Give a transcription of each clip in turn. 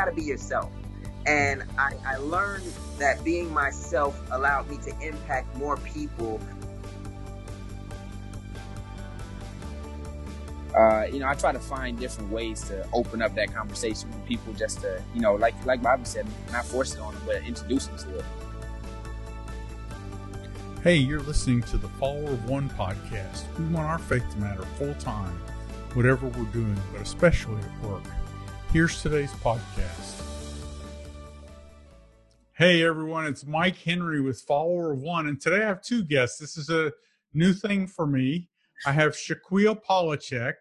got to be yourself. And I, I learned that being myself allowed me to impact more people uh, you know, I try to find different ways to open up that conversation with people, just to, you know, like like Bobby said, not force it on them, but introduce them to it. Hey, you're listening to the Follower of One podcast. We want our faith to matter full time, whatever we're doing, but especially at work. Here's today's podcast. Hey everyone, it's Mike Henry with Follower of One, and today I have two guests. This is a new thing for me. I have Shaquel Polacek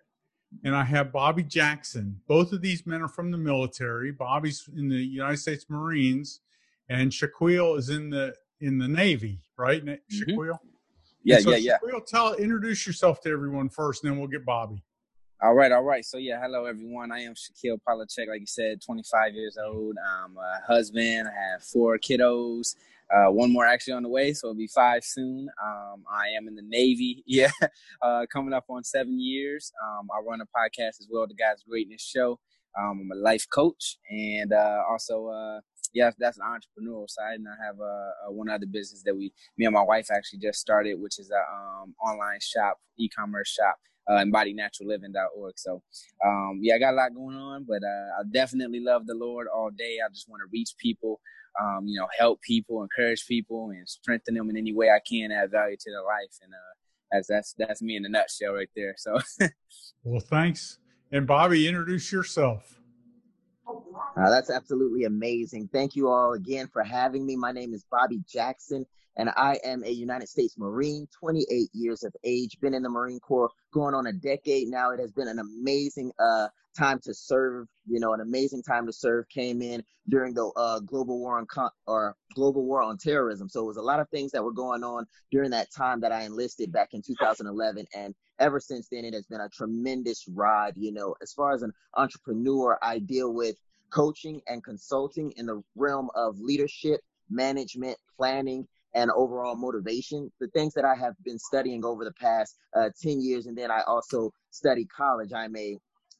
and I have Bobby Jackson. Both of these men are from the military. Bobby's in the United States Marines, and Shaquel is in the in the Navy, right? Mm-hmm. Shaquel. Yeah, so yeah, yeah. Shaquel, tell introduce yourself to everyone first, and then we'll get Bobby. All right, all right. So yeah, hello everyone. I am Shaquel Polacek, like you said, 25 years old. I'm a husband. I have four kiddos. Uh, one more actually on the way, so it'll be five soon. Um, I am in the Navy, yeah, uh, coming up on seven years. Um, I run a podcast as well, the God's Greatness Show. Um, I'm a life coach, and uh, also, uh, yeah, that's an entrepreneurial side. And I have uh, one other business that we, me and my wife, actually just started, which is an um, online shop, e-commerce shop. Uh, embodinaturalliving.org. So, um, yeah, I got a lot going on, but uh, I definitely love the Lord all day. I just want to reach people um, you know, help people, encourage people, and strengthen them in any way I can, add value to their life. And uh, that's that's that's me in a nutshell right there. So, well, thanks. And Bobby, introduce yourself. Uh, that's absolutely amazing. Thank you all again for having me. My name is Bobby Jackson, and I am a United States Marine, 28 years of age, been in the Marine Corps going on a decade now. It has been an amazing uh, time to serve, you know, an amazing time to serve came in during the uh, global war on con- or global war on terrorism. So it was a lot of things that were going on during that time that I enlisted back in 2011. And ever since then, it has been a tremendous ride. You know, as far as an entrepreneur, I deal with coaching and consulting in the realm of leadership, management, planning, and overall motivation. The things that I have been studying over the past uh, 10 years. And then I also study college. I'm a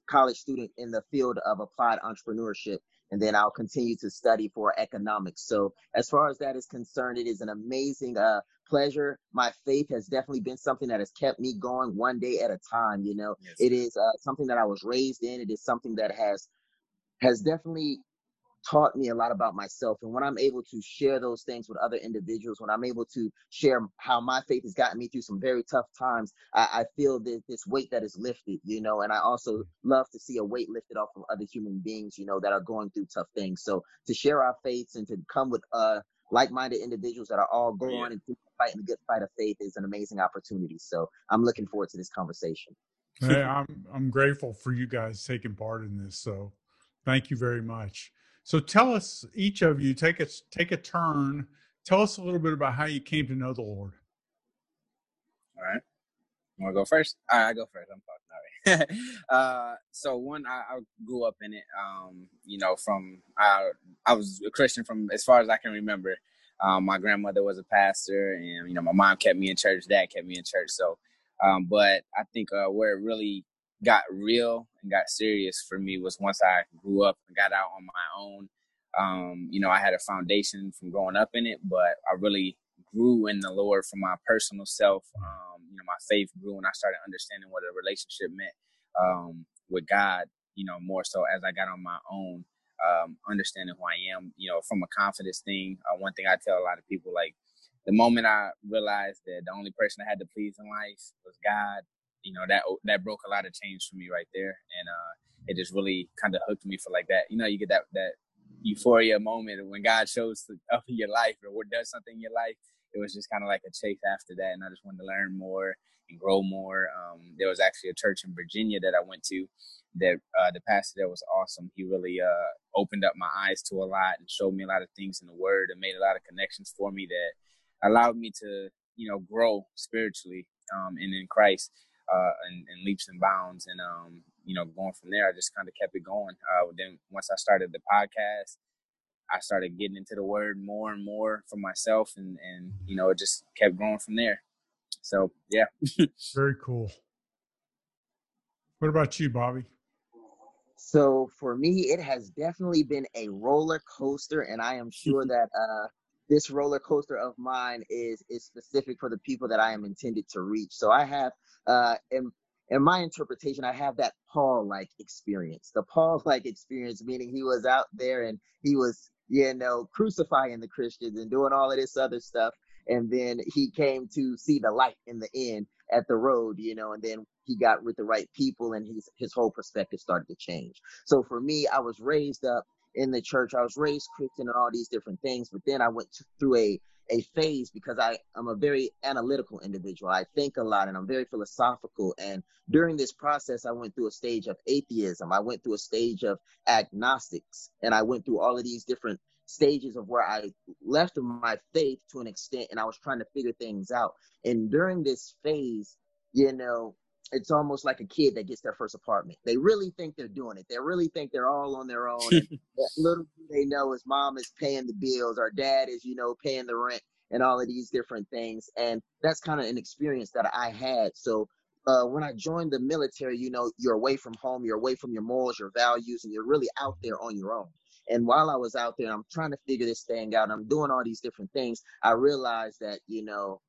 college student in the field of applied entrepreneurship and then I'll continue to study for economics. So as far as that is concerned, it is an amazing uh, pleasure. My faith has definitely been something that has kept me going one day at a time. You know, yes. it is uh, something that I was raised in. It is something that has has definitely taught me a lot about myself. And when I'm able to share those things with other individuals, when I'm able to share how my faith has gotten me through some very tough times, I, I feel this, this weight that is lifted, you know, and I also love to see a weight lifted off of other human beings, you know, that are going through tough things. So to share our faiths and to come with uh like-minded individuals that are all going yeah. and fighting the good fight of faith is an amazing opportunity. So I'm looking forward to this conversation. hey, I'm I'm grateful for you guys taking part in this. So thank you very much. So tell us, each of you, take a take a turn. Tell us a little bit about how you came to know the Lord. All right. You want to go first? All right, I go first. I'm talking. All right. uh, so one, I, I, grew up in it. Um, you know, from I, I was a Christian from as far as I can remember. Um, my grandmother was a pastor, and you know, my mom kept me in church. Dad kept me in church. So, um, but I think uh, where it really got real and got serious for me was once I grew up and got out on my own. Um, you know, I had a foundation from growing up in it, but I really grew in the Lord for my personal self. Um, you know, my faith grew and I started understanding what a relationship meant um, with God, you know, more so as I got on my own, um, understanding who I am, you know, from a confidence thing. Uh, one thing I tell a lot of people, like, the moment I realized that the only person I had to please in life was God, you know that that broke a lot of chains for me right there, and uh, it just really kind of hooked me for like that. You know, you get that that euphoria moment when God shows up in your life or does something in your life. It was just kind of like a chase after that, and I just wanted to learn more and grow more. Um, there was actually a church in Virginia that I went to that uh, the pastor there was awesome. He really uh, opened up my eyes to a lot and showed me a lot of things in the Word and made a lot of connections for me that allowed me to, you know, grow spiritually um, and in Christ uh, and, and, leaps and bounds. And, um, you know, going from there, I just kind of kept it going. Uh, then once I started the podcast, I started getting into the word more and more for myself and, and, you know, it just kept growing from there. So, yeah. Very cool. What about you, Bobby? So for me, it has definitely been a roller coaster, and I am sure that uh, this roller coaster of mine is is specific for the people that I am intended to reach. So I have, uh, in in my interpretation, I have that Paul like experience. The Paul like experience, meaning he was out there and he was, you know, crucifying the Christians and doing all of this other stuff, and then he came to see the light in the end at the road, you know, and then he got with the right people and his his whole perspective started to change. So for me, I was raised up in the church. I was raised Christian and all these different things, but then I went through a a phase because I am a very analytical individual. I think a lot and I'm very philosophical. And during this process, I went through a stage of atheism. I went through a stage of agnostics, and I went through all of these different stages of where I left my faith to an extent, and I was trying to figure things out. And during this phase, you know, it's almost like a kid that gets their first apartment. They really think they're doing it. They really think they're all on their own. little they know is mom is paying the bills, our dad is, you know, paying the rent and all of these different things. And that's kind of an experience that I had. So uh, when I joined the military, you know, you're away from home, you're away from your morals, your values, and you're really out there on your own. And while I was out there, I'm trying to figure this thing out. I'm doing all these different things. I realized that, you know,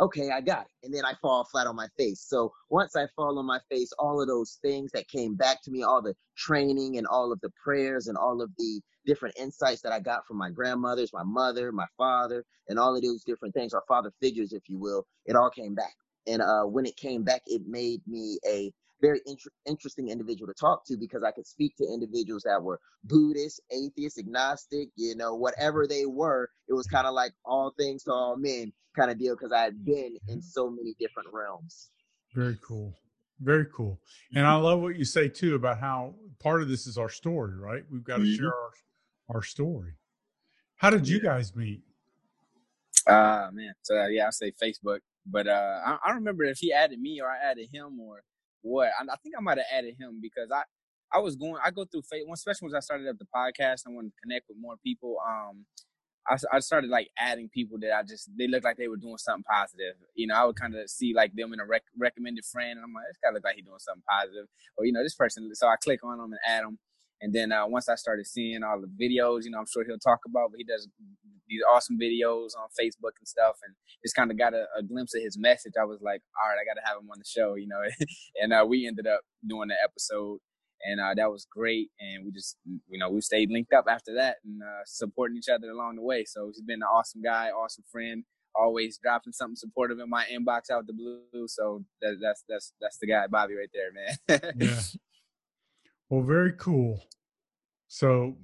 okay, I got it. And then I fall flat on my face. So once I fall on my face, all of those things that came back to me, all the training and all of the prayers and all of the different insights that I got from my grandmothers, my mother, my father, and all of those different things, our father figures, if you will, it all came back. And uh, when it came back, it made me a very inter- interesting individual to talk to because I could speak to individuals that were Buddhist, atheist, agnostic, you know, whatever they were. It was kind of like all things to all men kind of deal because I had been in so many different realms. Very cool. Very cool. And I love what you say too about how part of this is our story, right? We've got to mm-hmm. share our, our story. How did you guys meet? Uh man, so uh, yeah, I say Facebook, but uh I, I don't remember if he added me or I added him or what. I, I think I might have added him because I I was going. I go through Facebook, especially once I started up the podcast. I wanted to connect with more people. Um, I, I started like adding people that I just they looked like they were doing something positive. You know, I would kind of see like them in a rec- recommended friend, and I'm like, this guy looks like he's doing something positive, or you know, this person. So I click on them and add them, and then uh, once I started seeing all the videos, you know, I'm sure he'll talk about, but he does these awesome videos on Facebook and stuff, and just kind of got a, a, glimpse of his message. I was like, all right, I got to have him on the show, you know, and uh, we ended up doing the episode, and uh, that was great. And we just, you know, we stayed linked up after that and uh, supporting each other along the way. So he's been an awesome guy, awesome friend. Always dropping something supportive in my inbox out the blue. So that, that's that's that's the guy, Bobby, right there, man. yeah. Well, very cool. So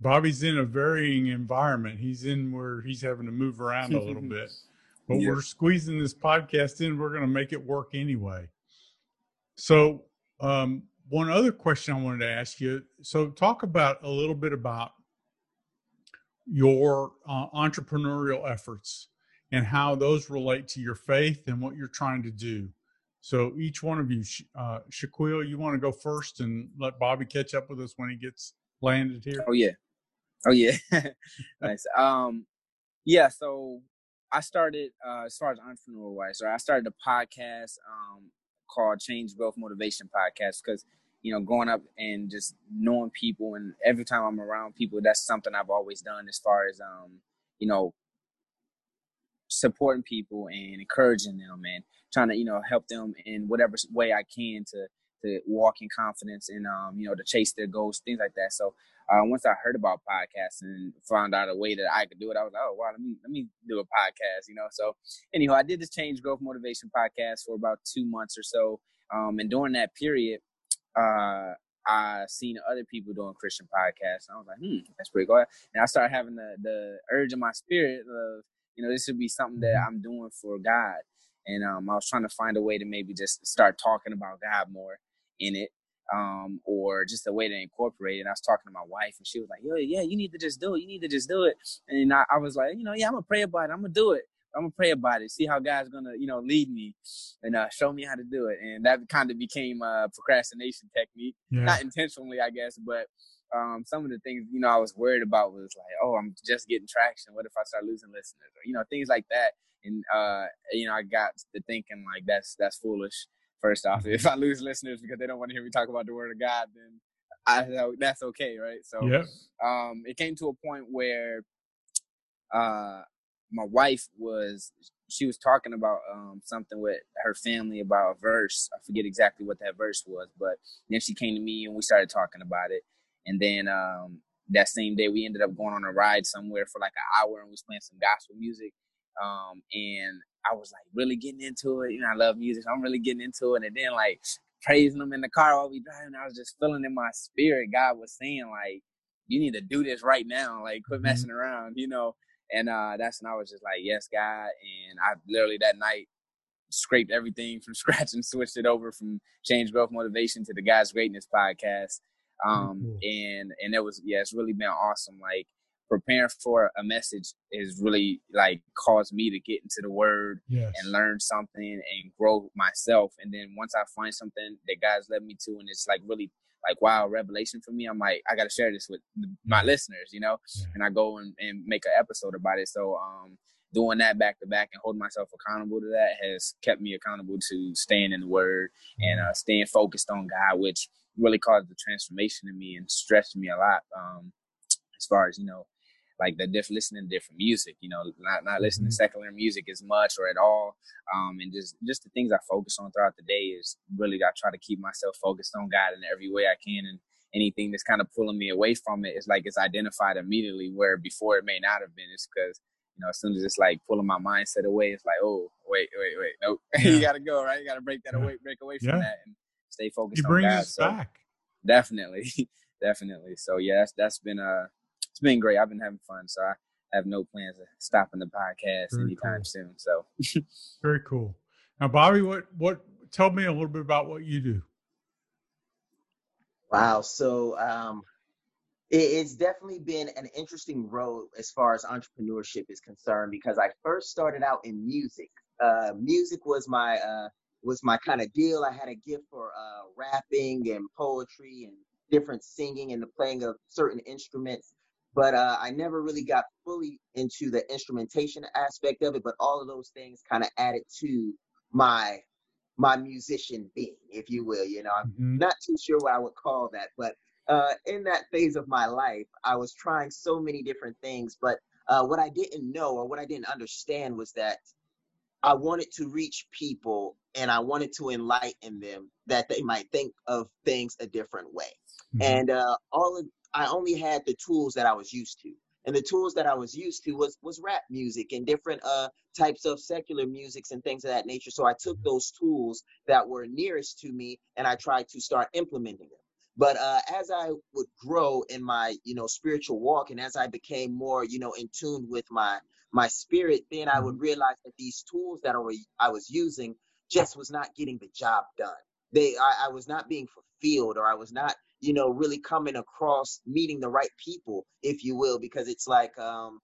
Bobby's in a varying environment. He's in where he's having to move around a little bit. But yeah. we're squeezing this podcast in. We're going to make it work anyway. So, um, one other question I wanted to ask you. So, talk about a little bit about your uh, entrepreneurial efforts and how those relate to your faith and what you're trying to do. So each one of you, uh, Shaquel, you want to go first and let Bobby catch up with us when he gets landed here? Oh yeah, oh yeah, nice. Um, yeah. So I started uh, as far as entrepreneur wise. So I started a podcast um, called Change Growth Motivation Podcast because you know growing up and just knowing people and every time I'm around people, that's something I've always done as far as um, you know supporting people and encouraging them and trying to you know help them in whatever way I can to to walk in confidence and um you know to chase their goals things like that. So uh, once I heard about podcasts and found out a way that I could do it I was like oh wow let me let me do a podcast you know? So anyhow I did this change growth motivation podcast for about two months or so um and during that period uh I seen other people doing Christian podcasts. And I was like hmm that's pretty cool. And I started having the the urge in my spirit of you know this would be something that mm-hmm. I'm doing for God and um, I was trying to find a way to maybe just start talking about God more in it, um, or just a way to incorporate it. And I was talking to my wife, and she was like, "Yo, yeah, you need to just do it. You need to just do it." And I, I was like, "You know, yeah, I'm gonna pray about it. I'm gonna do it. I'm gonna pray about it. See how God's gonna, you know, lead me and uh, show me how to do it." And that kind of became a procrastination technique, yeah. not intentionally, I guess, but um, some of the things you know I was worried about was like, oh, I'm just getting traction. What if I start losing listeners? Or, you know, things like that. And uh, you know, I got to thinking like that's that's foolish. First off, if I lose listeners because they don't want to hear me talk about the word of God, then I that's okay, right? So, Yep. um, it came to a point where, uh, my wife was she was talking about um something with her family about a verse. I forget exactly what that verse was, but then she came to me and we started talking about it. And then um that same day we ended up going on a ride somewhere for like an hour and we was playing some gospel music. Um and I was like really getting into it. You know, I love music. So I'm really getting into it. And then like praising them in the car while we driving. I was just feeling in my spirit. God was saying like, you need to do this right now. Like quit Mhm. messing around, you know. And uh, that's when I was just like, yes, God. And I literally that night scraped everything from scratch and switched it over from Change Growth Motivation to the God's Greatness podcast. Um, cool. and and it was yeah, it's really been awesome. Like preparing for a message is really like caused me to get into the Word Yes. and learn something and grow myself. And then once I find something that God's led me to, and it's like really like wow revelation for me, I'm like I got to share this with my listeners, you know. Yeah. And I go and, and make an episode about it. So um, doing that back to back and holding myself accountable to that has kept me accountable to staying in the Word and uh, staying focused on God, which really caused the transformation in me and stretched me a lot. Um, as far as you know, like the diff listening to different music, you know, not not listening to secular music as much or at all, um, and just just the things I focus on throughout the day is really I try to keep myself focused on God in every way I can, and anything that's kind of pulling me away from it is like it's identified immediately. Where before it may not have been, it's because you know as soon as it's like pulling my mindset away, it's like oh wait wait wait nope, Yeah. you gotta go right, you gotta break that Yeah. away, break away from Yeah. that, and stay focused He on brings God. us So back. definitely definitely so yeah that's, that's been uh it's been great i've been having fun so i have no plans of stopping the podcast Very anytime cool. soon so Very cool. Now, Bobby, what what? Tell me a little bit about what you do. Wow. So um, it, it's definitely been an interesting road as far as entrepreneurship is concerned because I first started out in music. Uh, music was my uh, was my kind of deal. I had a gift for uh, rapping and poetry and different singing and the playing of certain instruments. But uh, I never really got fully into the instrumentation aspect of it. But all of those things kind of added to my my musician being, if you will. You know, I'm Mhm. not too sure what I would call that, but uh, in that phase of my life, I was trying so many different things. But uh, what I didn't know or what I didn't understand was that I wanted to reach people and I wanted to enlighten them that they might think of things a different way. Mhm. And uh, all of, I only had the tools that I was used to. And the tools that I was used to was was rap music and different uh types of secular musics and things of that nature. So I took those tools that were nearest to me and I tried to start implementing them. But uh, as I would grow in my, you know, spiritual walk, and as I became more, you know, in tune with my my spirit, then I would realize that these tools that I was I was using just was not getting the job done. They, I, I was not being fulfilled, or I was not, you know, really coming across meeting the right people, if you will, because it's like um,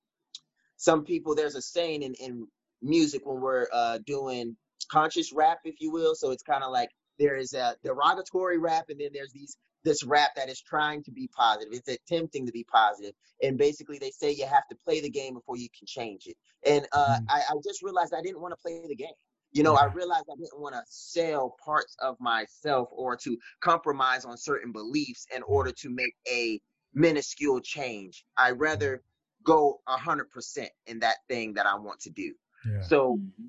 some people. There's a saying in in music when we're uh, doing conscious rap, if you will. So it's kind of like there is a derogatory rap, and then there's these this rap that is trying to be positive. It's attempting to be positive, and basically they say you have to play the game before you can change it. And uh, Mhm. I, I just realized I didn't want to play the game. You know, I mm-hmm. realized I didn't want to sell parts of myself or to compromise on certain beliefs in order to make a minuscule change. I rather go a hundred percent in that thing that I want to do. Yeah. So mm-hmm.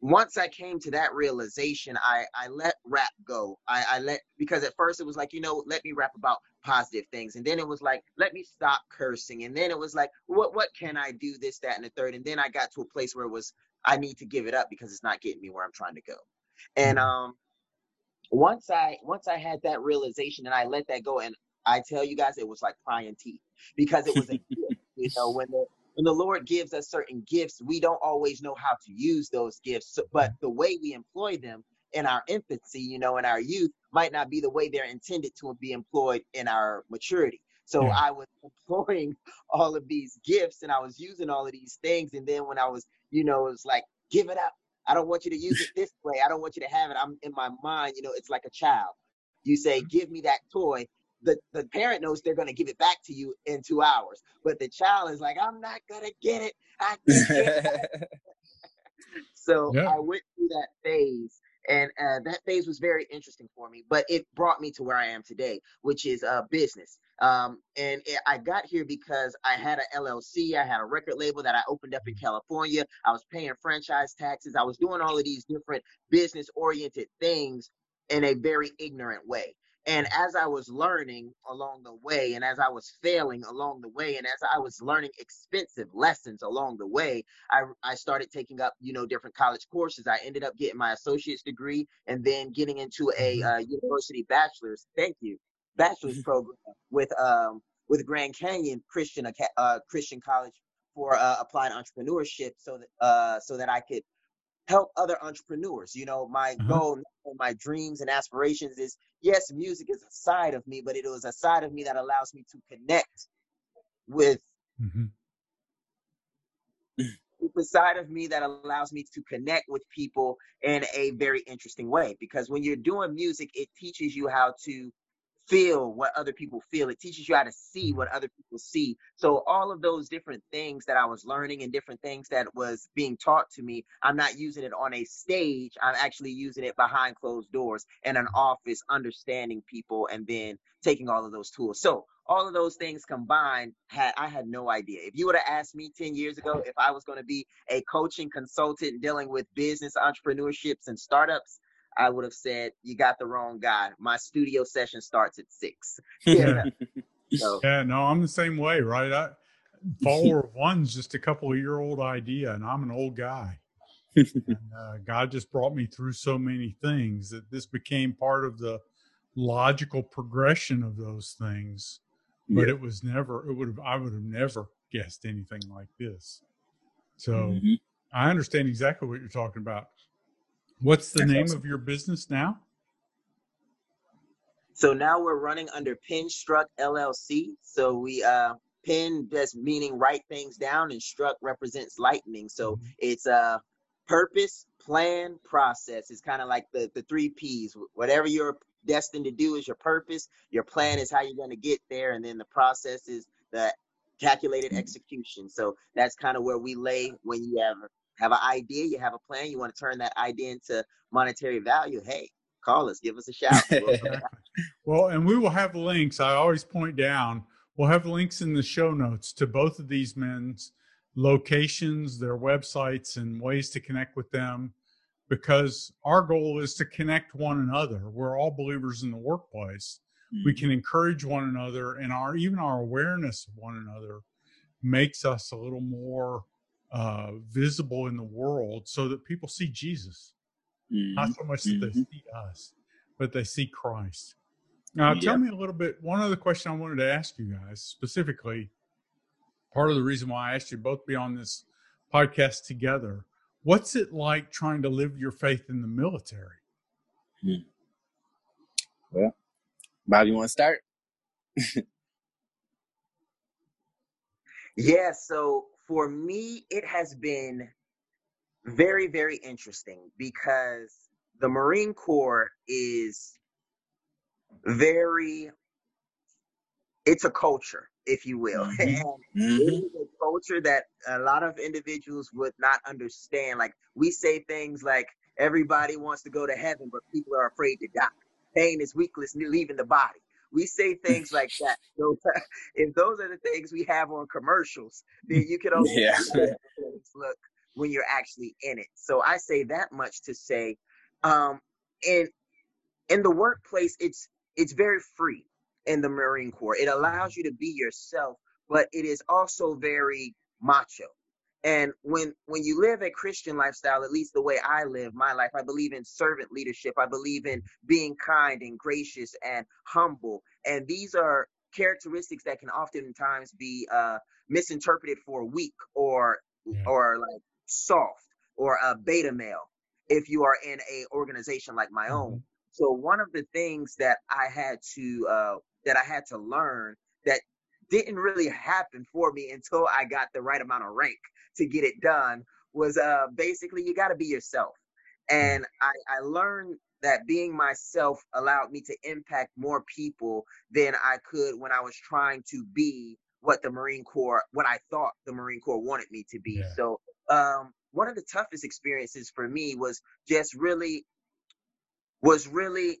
once I came to that realization, I, I let rap go. I, I let because at first it was like, you know, let me rap about positive things. And then it was like, let me stop cursing. And then it was like, what what can I do? This, that, and the third. And then I got to a place where it was I need to give it up because it's not getting me where I'm trying to go. And um once I once I had that realization and I let that go, and I tell you guys, it was like crying teeth because it was a gift. You know, when the when the Lord gives us certain gifts, we don't always know how to use those gifts. So, but the way we employ them in our infancy, you know, in our youth, might not be the way they're intended to be employed in our maturity. So Yeah. I was employing all of these gifts and I was using all of these things. And then when I was, you know, it was like, give it up. I don't want you to use it this way. I don't want you to have it. I'm in my mind, you know, it's like a child. You say, mm-hmm. give me that toy. The, the parent knows they're going to give it back to you in two hours. But the child is like, I'm not going to get it. I can't get it. So Yeah. I went through that phase And uh, that phase was very interesting for me, but it brought me to where I am today, which is uh, business. Um, and it, I got here because I had an LLC, I had a record label that I opened up in California. I was paying franchise taxes. I was doing all of these different business oriented things in a very ignorant way. And as I was learning along the way, and as I was failing along the way, and as I was learning expensive lessons along the way, I, I started taking up, you know, different college courses. I ended up getting my associate's degree and then getting into a mm-hmm. uh, university bachelor's. Thank you, bachelor's mm-hmm. program with um with Grand Canyon Christian uh, Christian College for uh, applied entrepreneurship, so that uh, so that I could help other entrepreneurs. You know, my uh-huh. goal, my dreams and aspirations is yes, music is a side of me, but it was a side of me that allows me to connect with. Mm-hmm. A side of me that allows me to connect with people in a very interesting way because when you're doing music, it teaches you how to feel what other people feel. It teaches you how to see mm-hmm. what other people see. So all of those different things that I was learning and different things that was being taught to me, I'm not using it on a stage. I'm actually using it behind closed doors in an office, understanding people and then taking all of those tools. So all of those things combined had I had no idea. If you would have asked me 10 years ago if I was going to be a coaching consultant dealing with business entrepreneurships and startups, I would have said, "You got the wrong guy. My studio session starts at six. Yeah. so. Yeah. No, I'm the same way. Right. I, follower of one's just a couple of year old idea, and I'm an old guy. and, uh, God just brought me through so many things that this became part of the logical progression of those things. But yeah. it was never. It would have. I would have never guessed anything like this. So mm-hmm. I understand exactly what you're talking about. What's the name of your business now? So now we're running under PenStruck LLC. So we uh Pen just meaning write things down and struck represents lightning. So mm-hmm. it's uh purpose, plan, process. It's kind of like the the three P's. Whatever you're destined to do is your purpose. Your plan is how you're going to get there, and then the process is the calculated mm-hmm. execution. So that's kind of where we lay when you have have an idea, you have a plan, you want to turn that idea into monetary value, hey, call us, give us a shout. well, and we will have links. I always point down. We'll have links in the show notes to both of these men's locations, their websites, and ways to connect with them because our goal is to connect one another. We're all believers in the workplace. Mm-hmm. We can encourage one another, and our even our awareness of one another makes us a little more uh, visible in the world so that people see Jesus. Mm-hmm. Not so much that mm-hmm. they see us, but they see Christ. Now, tell me a little bit. One other question I wanted to ask you guys specifically. Part of the reason why I asked you both be on this podcast together. What's it like trying to live your faith in the military? Hmm. Well, Bob, you want to start? yeah. So for me, it has been very, very interesting because the Marine Corps is very, it's a culture, if you will. Mm-hmm. mm-hmm. it is a culture that a lot of individuals would not understand. Like we say things like, everybody wants to go to heaven, but people are afraid to die. Pain is weakness leaving the body. We say things like that. So if those are the things we have on commercials, then you can only yeah. look when you're actually in it. So I say that much to say, um, in in the workplace, it's it's very free in the Marine Corps. It allows you to be yourself, but it is also very macho. And when when you live a Christian lifestyle, at least the way I live my life, I believe in servant leadership. I believe in being kind and gracious and humble. And these are characteristics that can oftentimes be uh, misinterpreted for weak or yeah. or like soft or a beta male if you are in a organization like my mm-hmm. own. So one of the things that I had to uh, that I had to learn that didn't really happen for me until I got the right amount of rank to get it done was uh basically you got to be yourself. And I, I learned that being myself allowed me to impact more people than I could when I was trying to be what the Marine Corps, what I thought the Marine Corps wanted me to be. Yeah. So, um, one of the toughest experiences for me was just really was really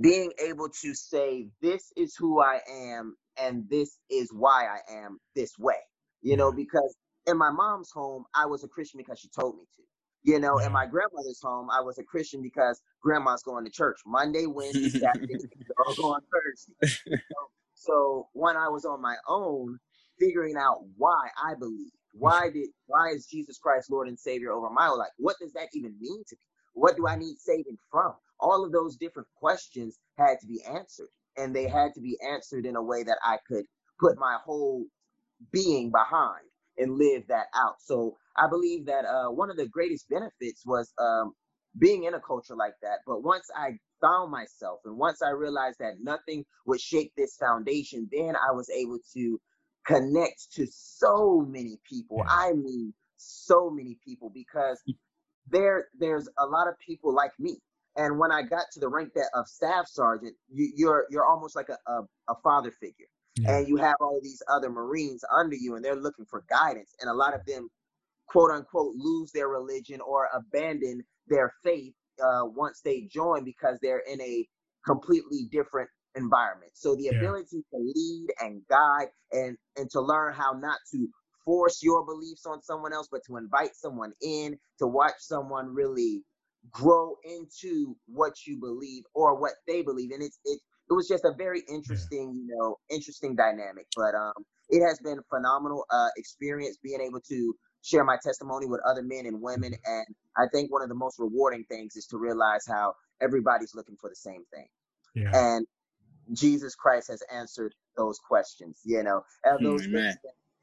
being able to say, this is who I am and this is why I am this way. You know, because in my mom's home, I was a Christian because she told me to. You know, in my grandmother's home, I was a Christian because grandma's going to church Monday, Wednesday, Saturday, all going Thursday. So, so when I was on my own, figuring out why I believe, why did why is Jesus Christ Lord and Savior over my life? What does that even mean to me? What do I need saving from? All of those different questions had to be answered, and they had to be answered in a way that I could put my whole being behind and live that out. So I believe that uh, one of the greatest benefits was um, being in a culture like that. But once I found myself and once I realized that nothing would shake this foundation, then I was able to connect to so many people. Yeah. I mean, so many people because there there's a lot of people like me. And when I got to the rank that of staff sergeant, you, you're you're almost like a, a, a father figure. Yeah. And you have all these other Marines under you, and they're looking for guidance. And a lot of them, quote unquote, lose their religion or abandon their faith uh, once they join because they're in a completely different environment. So the yeah. ability to lead and guide and and to learn how not to force your beliefs on someone else, but to invite someone in to watch someone really grow into what you believe or what they believe. And it's it it was just a very interesting, yeah. you know, interesting dynamic. But um it has been phenomenal uh experience being able to share my testimony with other men and women. Mm-hmm. And I think one of the most rewarding things is to realize how everybody's looking for the same thing. Yeah. And Jesus Christ has answered those questions, you know, and those Amen.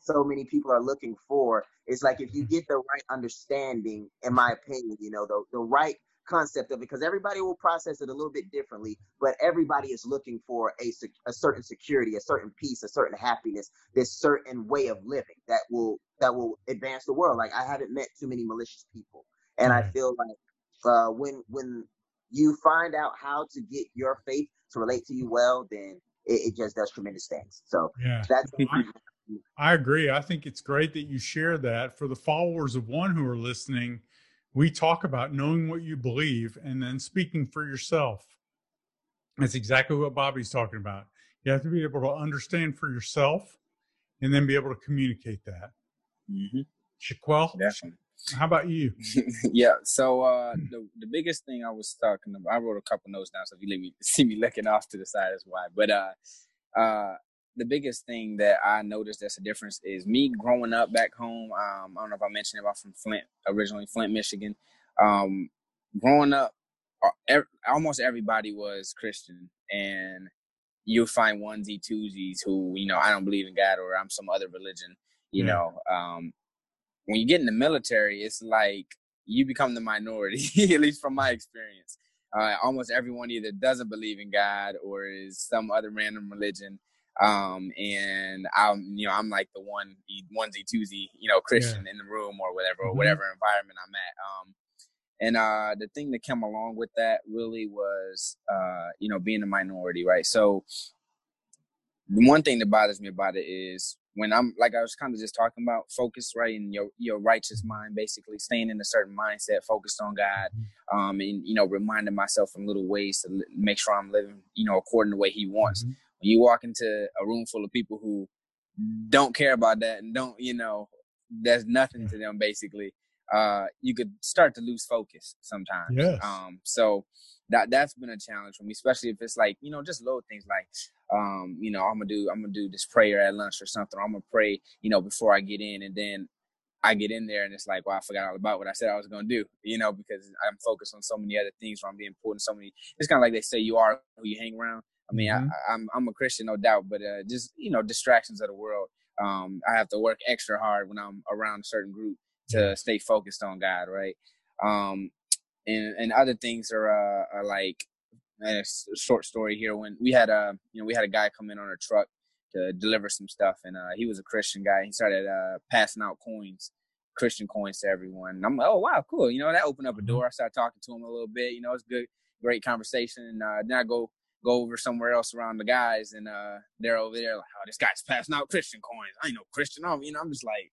So many people are looking for. It's like if you mm-hmm. get the right understanding, in my opinion, you know, the, the right concept of it, because everybody will process it a little bit differently, but everybody is looking for a, a certain security, a certain peace, a certain happiness, this certain way of living that will that will advance the world. Like I haven't met too many malicious people, and I feel like uh, when when you find out how to get your faith to relate to you well, then it, it just does tremendous things. So yeah. that's I agree. I think it's great that you share that. For the followers of one who are listening, we talk about knowing what you believe and then speaking for yourself. That's exactly what Bobby's talking about. You have to be able to understand for yourself and then be able to communicate that. Mm-hmm. Shaquel, Definitely. how about you? yeah. So uh, the the biggest thing I was talking about, I wrote a couple notes down. So if you let me see me looking off to the side, that's why. But uh, uh, the biggest thing that I noticed that's a difference is me growing up back home. Um, I don't know if I mentioned it, I'm from Flint, originally Flint, Michigan. Um, growing up, uh, almost everybody was Christian, and you'll find onesie twosies who you know I don't believe in God or I'm some other religion. You know, um, when you get in the military, it's like you become the minority, at least from my experience. Uh, almost everyone either doesn't believe in God or is some other random religion um and i'm you know i'm like the one onesie twosie you know christian yeah. in the room or whatever or mm-hmm. whatever environment i'm at um and uh the thing that came along with that really was uh you know being a minority right so the one thing that bothers me about it is when i'm like i was kind of just talking about focus right in your your righteous mind basically staying in a certain mindset focused on god mm-hmm. um and you know reminding myself in little ways to make sure i'm living you know according to the way he wants mm-hmm when you walk into a room full of people who don't care about that and don't, you know, there's nothing to them basically. Uh, you could start to lose focus sometimes. Yes. Um, so that that's been a challenge for me, especially if it's like you know just little things like um, you know I'm gonna do I'm gonna do this prayer at lunch or something. Or I'm gonna pray you know before I get in, and then I get in there and it's like, well, I forgot all about what I said I was gonna do, you know, because I'm focused on so many other things where I'm being pulled in so many. It's kind of like they say you are who you hang around. I mean, mm-hmm. I, am I'm, I'm a Christian, no doubt, but uh, just you know, distractions of the world. Um, I have to work extra hard when I'm around a certain group to stay focused on God, right? Um, and and other things are, uh, are like a short story here. When we had a you know we had a guy come in on a truck to deliver some stuff, and uh, he was a Christian guy. He started uh, passing out coins. Christian coins to everyone. And I'm like, oh wow, cool. You know, that opened up a mm-hmm. door. I started talking to him a little bit. You know, it's good, great conversation. And uh, then I go go over somewhere else around the guys, and uh, they're over there like, oh, this guy's passing out Christian coins. I ain't no Christian. I'm, you know, I'm just like,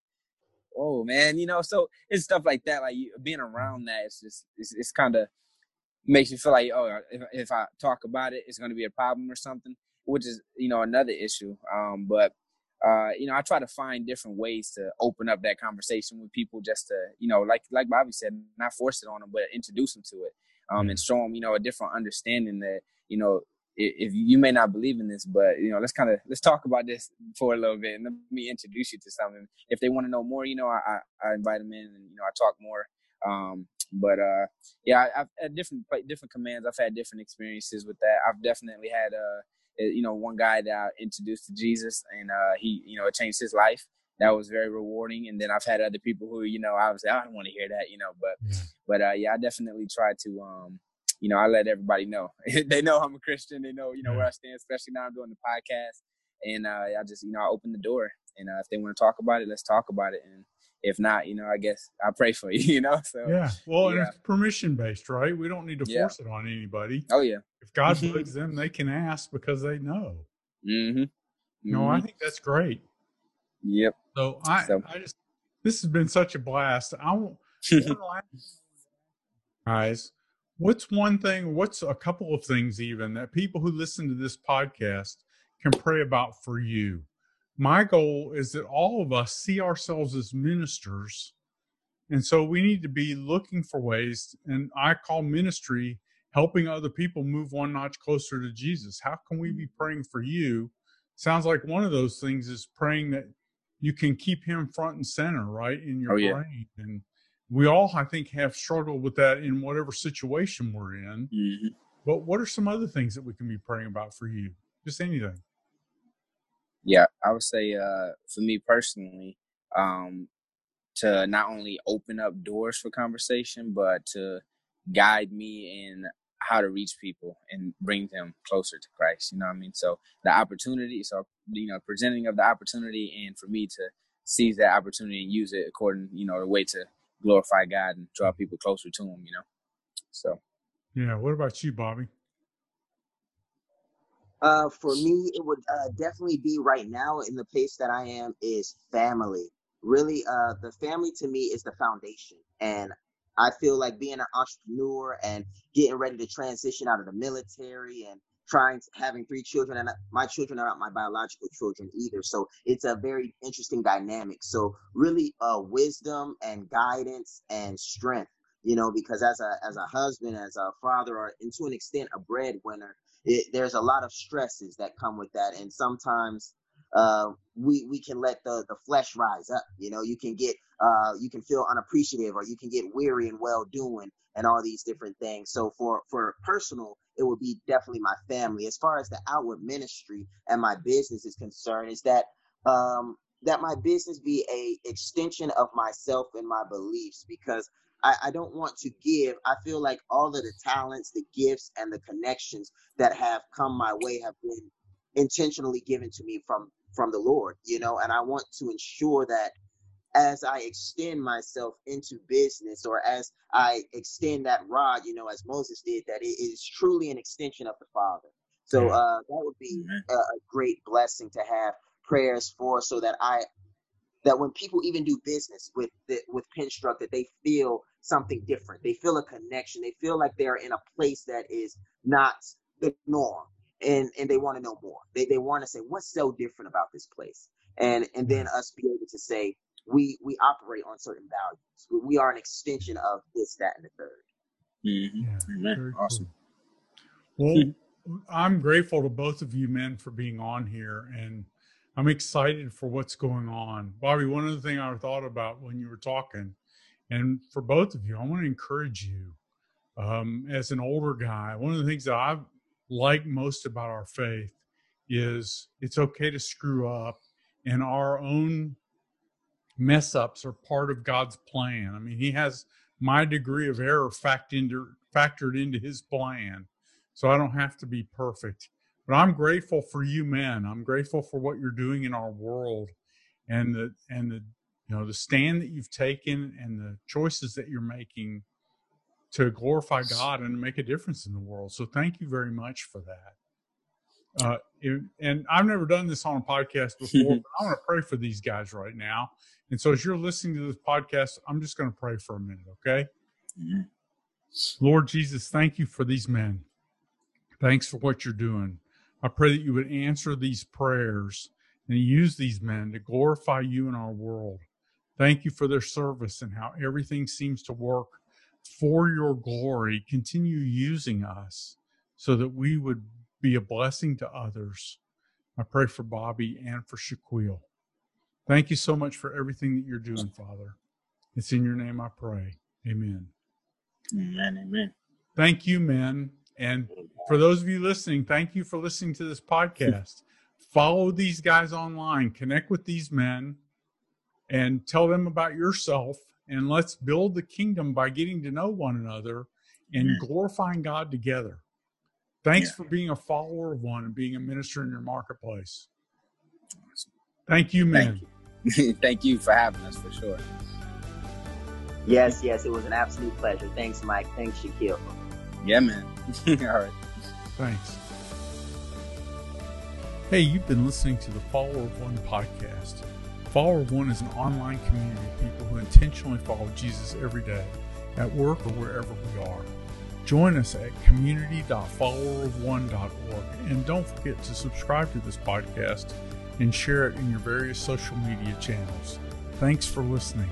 oh man, you know. So it's stuff like that. Like being around that, it's just it's, it's kind of makes me feel like oh if, if I talk about it, it's going to be a problem or something, which is you know another issue. Um, but uh, you know, I try to find different ways to open up that conversation with people, just to you know, like like Bobby said, not force it on them, but introduce them to it, um, and show them you know a different understanding that you know if you may not believe in this, but you know, let's kind of let's talk about this for a little bit, and let me introduce you to something. If they want to know more, you know, I, I, invite them in, and you know, I talk more. Um, but uh, yeah, I, have had different different commands. I've had different experiences with that. I've definitely had uh, eh, you know, one guy that I introduced to Jesus, and uh, he, you know, it changed his life. That was very rewarding. And then I've had other people who, you know, I was I don't want to hear that, you know, but, yeah. but uh, yeah, I definitely try to um, you know, I let everybody know. they know I'm a Christian. They know, you know, yeah. where I stand, especially now I'm doing the podcast. And uh, I just, you know, I open the door. And uh, if they want to talk about it, let's talk about it. And if not, you know, I guess I pray for you, you know? So, yeah. Well, yeah. and it's permission based, right? We don't need to force yeah. it on anybody. Oh, yeah. If God leads them, they can ask because they know. Mm-hmm. mm-hmm. No, I think that's great. Yep. So I, so. I just, this has been such a blast. I won't, guys what's one thing, what's a couple of things even that people who listen to this podcast can pray about for you? My goal is that all of us see ourselves as ministers. And so we need to be looking for ways, and I call ministry helping other people move one notch closer to Jesus. How can we be praying for you? Sounds like one of those things is praying that you can keep him front and center, right, in your oh, yeah. brain. And we all, I think, have struggled with that in whatever situation we're in. Mm-hmm. But what are some other things that we can be praying about for you? Just anything. Yeah, I would say uh, for me personally, um, to not only open up doors for conversation, but to guide me in how to reach people and bring them closer to Christ. You know what I mean? So the opportunity, so you know, presenting of the opportunity, and for me to seize that opportunity and use it according, you know, the way to glorify God and draw people closer to Him. You know, so. Yeah. What about you, Bobby? Uh, for me, it would uh, definitely be right now in the place that I am is family. Really, uh, the family to me is the foundation, and I feel like being an entrepreneur and getting ready to transition out of the military and trying to, having three children and my children are not my biological children either. So it's a very interesting dynamic. So really uh wisdom and guidance and strength you know because as a as a husband as a father or and to an extent a breadwinner it, there's a lot of stresses that come with that. And sometimes uh, we we can let the the flesh rise up. You know, you can get uh, you can feel unappreciative, or you can get weary and well doing, and all these different things. So for for personal, it would be definitely my family. As far as the outward ministry and my business is concerned, is that um, that my business be a extension of myself and my beliefs because I, I, don't want to give. I feel like all of the talents, the gifts, and the connections that have come my way have been intentionally given to me from from the Lord, you know, and I want to ensure that as I extend myself into business or as I extend that rod, you know, as Moses did, that it is truly an extension of the Father. So uh, that would be a, a great blessing to have prayers for, so that I, that when people even do business with the, with PenStruck, that they feel something different. They feel a connection. They feel like they're in a place that is not the norm, and and they want to know more. They they want to say what's so different about this place, and and then us be able to say we we operate on certain values. We are an extension of this, that, and the 3rd mm-hmm. Yeah, awesome. Cool. Well, I'm grateful to both of you men for being on here, and I'm excited for what's going on. Bobby, one of the things I thought about when you were talking, and for both of you, I want to encourage you. Um, as an older guy, one of the things that I like most about our faith is it's okay to screw up, and our own mess ups are part of God's plan. I mean, He has my degree of error factored into, factored into His plan, so I don't have to be perfect. But I'm grateful for you men. I'm grateful for what you're doing in our world, and the and the you know the stand that you've taken and the choices that you're making to glorify God and make a difference in the world. So thank you very much for that. Uh, and I've never done this on a podcast before, but I want to pray for these guys right now. And so as you're listening to this podcast, I'm just going to pray for a minute, okay? Mm-hmm. Lord Jesus, thank you for these men. Thanks for what you're doing. I pray that you would answer these prayers and use these men to glorify you in our world. Thank you for their service and how everything seems to work for your glory. Continue using us so that we would be a blessing to others. I pray for Bobby and for Shaquel. Thank you so much for everything that you're doing, Father. It's in your name I pray. Amen. Amen. Amen. Thank you, men. And for those of you listening, thank you for listening to this podcast. Follow these guys online, connect with these men, and tell them about yourself. And let's build the kingdom by getting to know one another and Amen. glorifying God together. Thanks Yeah. for being a follower of one and being a minister in your marketplace. Thank you, men. Thank you. Thank you for having us for sure. Yes, yes, it was an absolute pleasure. Thanks, Mike. Thanks, Shaquel. Yeah, man. All right. Thanks. Hey, you've been listening to the Follower of One podcast. Follower One is an online community of people who intentionally follow Jesus every day, at work or wherever we are. Join us at community.followerofone.org and don't forget to subscribe to this podcast and share it in your various social media channels. Thanks for listening.